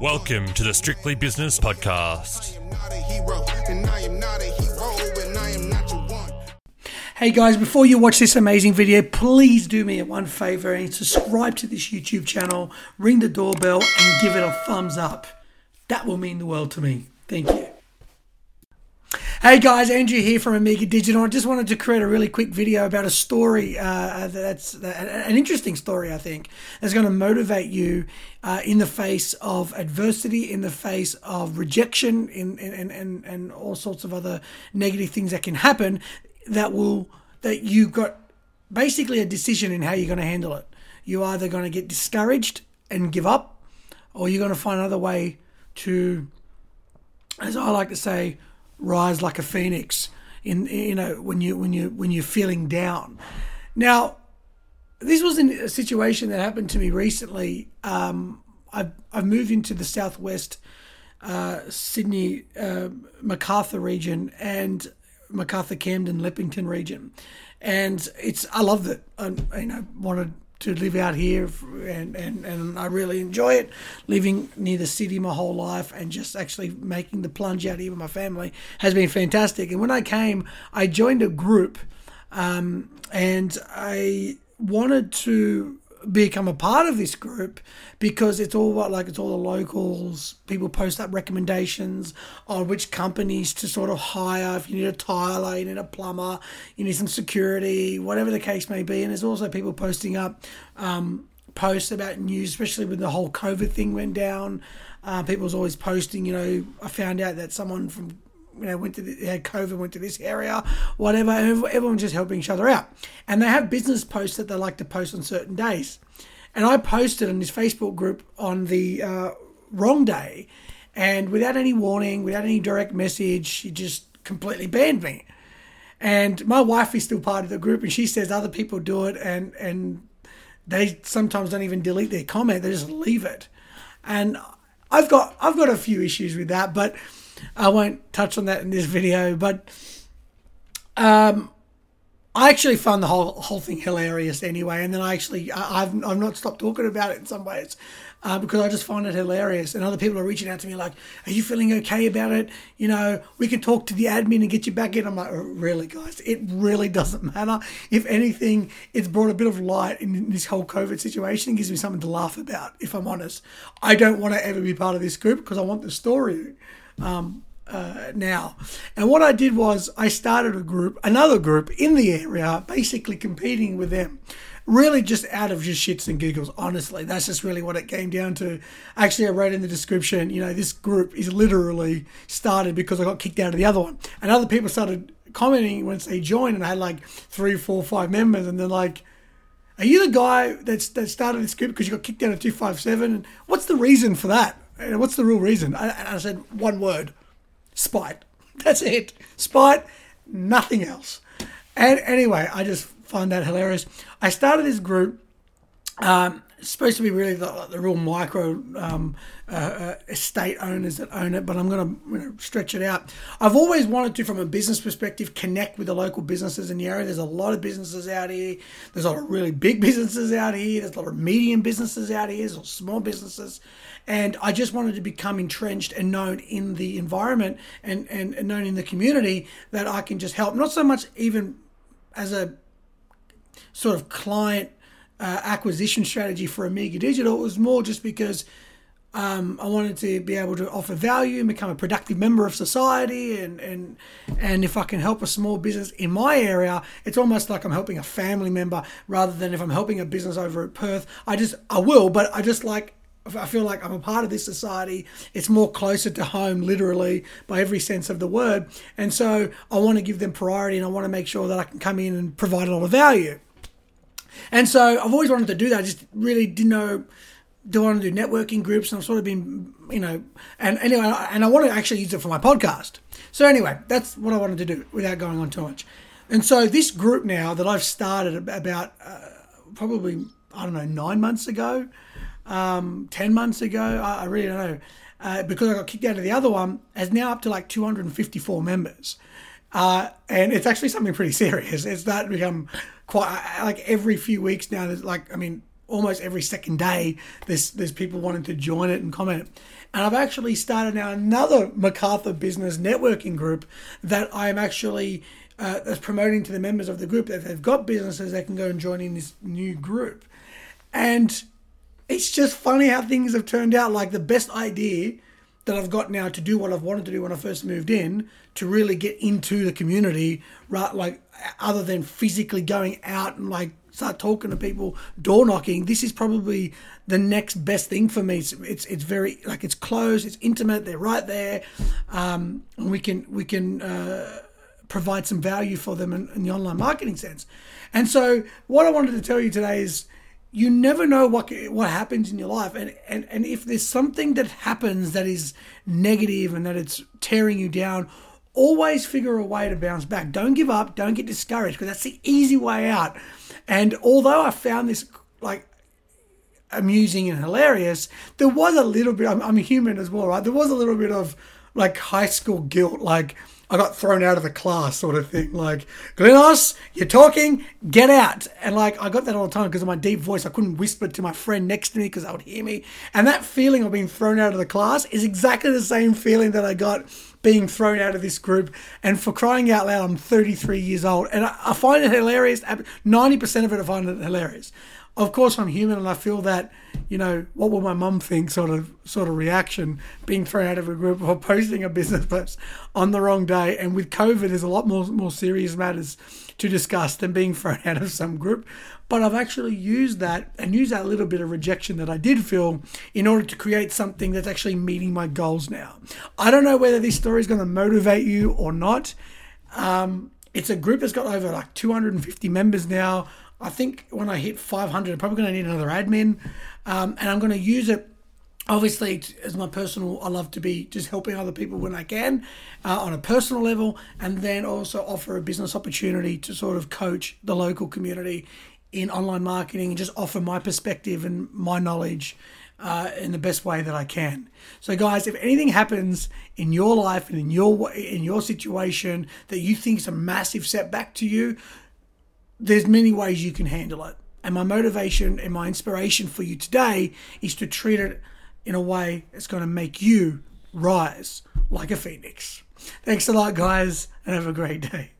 Welcome to the Strictly Business Podcast. Hey guys, before you watch this amazing video, please do me one favor and subscribe to this YouTube channel, ring the doorbell, and give it a thumbs up. That will mean the world to me. Thank you. Hey guys, Andrew here from Amiga Digital. I just wanted to create a really quick video about a story uh, that's uh, an interesting story, I think, that's going to motivate you uh, in the face of adversity, in the face of rejection, in, in, and, and all sorts of other negative things that can happen that will, that you got basically a decision in how you're going to handle it. You're either going to get discouraged and give up, or you're going to find another way to, as I like to say, rise like a phoenix in you know when you when you when you're feeling down. Now, this was a situation that happened to me recently. Um, I've I've moved into the southwest uh, Sydney uh, Macarthur region and Macarthur Camden Leppington region, and it's I loved it. I you know wanted to live out here and, and, and I really enjoy it living near the city my whole life and just actually making the plunge out here with my family has been fantastic. And when I came I joined a group um, and I wanted to become a part of this group because it's all what like it's all the locals people post up recommendations on which companies to sort of hire if you need a tiler you need a plumber you need some security whatever the case may be. And there's also people posting up um, posts about news especially when the whole covid thing went down. Uh, people was always posting you know i found out that someone from you know, went to the, had COVID, went to this area, whatever. Everyone's just helping each other out. And they have business posts that they like to post on certain days. And I posted in this Facebook group on the uh, wrong day, and without any warning, without any direct message, she just completely banned me. And my wife is still part of the group, and she says other people do it, and and they sometimes don't even delete their comment; they just leave it. And I've got I've got a few issues with that, but I won't touch on that in this video, but um, I actually found the whole whole thing hilarious anyway, and then I actually I, have I've not stopped talking about it in some ways uh, because I just find it hilarious. And other people are reaching out to me like, "Are you feeling okay about it? You know, we can talk to the admin and get you back in." I'm like, oh, "Really, guys? It really doesn't matter. If anything, it's brought a bit of light in this whole COVID situation. It gives me something to laugh about. If I'm honest, I don't want to ever be part of this group because I want the story." Um, uh, now. And what I did was I started a group, another group in the area, basically competing with them. Really, just out of just shits and giggles, honestly. That's just really what it came down to. Actually, I wrote in the description, you know, this group is literally started because I got kicked out of the other one. And other people started commenting once they joined, and I had like three, four, five members, and they're like, are you the guy that's that started this group because you got kicked out of 257? What's the reason for that? What's the real reason? I, I said one word spite. That's it. Spite, nothing else. And anyway, I just find that hilarious. I started this group. Um, supposed to be really the, the real micro um, uh, uh, estate owners that own it, but I'm going to stretch it out. I've always wanted to, from a business perspective, connect with the local businesses in the area. There's a lot of businesses out here. There's a lot of really big businesses out here. There's a lot of medium businesses out here. There's small businesses. And I just wanted to become entrenched and known in the environment and, and, and known in the community that I can just help. Not so much even as a sort of client uh, acquisition strategy for Amiga Digital. It was more just because um, I wanted to be able to offer value and become a productive member of society. And, and, and if I can help a small business in my area, it's almost like I'm helping a family member rather than if I'm helping a business over at Perth. I just, I will, but I just like, I feel like I'm a part of this society. It's more closer to home, literally, by every sense of the word. And so I want to give them priority and I want to make sure that I can come in and provide a lot of value. And so I've always wanted to do that. I just really didn't know do I want to do networking groups, and I've sort of been, you know, and anyway, and I want to actually use it for my podcast. So anyway, that's what I wanted to do without going on too much. And so this group now that I've started about uh, probably I don't know nine months ago, um, ten months ago, I, I really don't know, uh, because I got kicked out of the other one, has now up to like 254 members. Uh, and it's actually something pretty serious. It's that become quite like every few weeks now. There's like, I mean, almost every second day there's there's people wanting to join it and comment. And I've actually started now another MacArthur Business Networking group that I'm actually uh, that's promoting to the members of the group that they've got businesses, they can go and join in this new group. And it's just funny how things have turned out. Like the best idea that I've got now to do what I've wanted to do when I first moved in, to really get into the community, right? Like other than physically going out and like start talking to people, door knocking. This is probably the next best thing for me. It's it's, it's very like it's close, it's intimate. They're right there, um, and we can we can uh, provide some value for them in, in the online marketing sense. And so, what I wanted to tell you today is you never know what what happens in your life and, and and if there's something that happens that is negative and that it's tearing you down always figure a way to bounce back. Don't give up. Don't get discouraged because that's the easy way out. And although i found this like amusing and hilarious there was a little bit i'm, I'm human as well right? There was a little bit of like high school guilt like I got thrown out of the class, sort of thing. Like, Glenos, you're talking, get out. And like, I got that all the time because of my deep voice. I couldn't whisper to my friend next to me because I would hear me. And that feeling of being thrown out of the class is exactly the same feeling that I got being thrown out of this group. And for crying out loud, I'm 33 years old. And I, I find it hilarious. 90% of it, I find it hilarious of course I'm human and I feel that, you know, what will my mum think sort of sort of reaction being thrown out of a group or posting a business post on the wrong day. And with COVID there's a lot more more serious matters to discuss than being thrown out of some group. But I've actually used that and used that little bit of rejection that I did feel in order to create something that's actually meeting my goals now. I don't know whether this story is going to motivate you or not. Um, it's a group that's got over like 250 members now. I think when I hit 500, I'm probably going to need another admin, um, and I'm going to use it. Obviously, as my personal, I love to be just helping other people when I can uh, on a personal level, and then also offer a business opportunity to sort of coach the local community in online marketing and just offer my perspective and my knowledge uh, in the best way that I can. So, guys, if anything happens in your life and in your in your situation that you think is a massive setback to you, there's many ways you can handle it. And my motivation and my inspiration for you today is to treat it in a way that's going to make you rise like a phoenix. Thanks a lot, guys, and have a great day.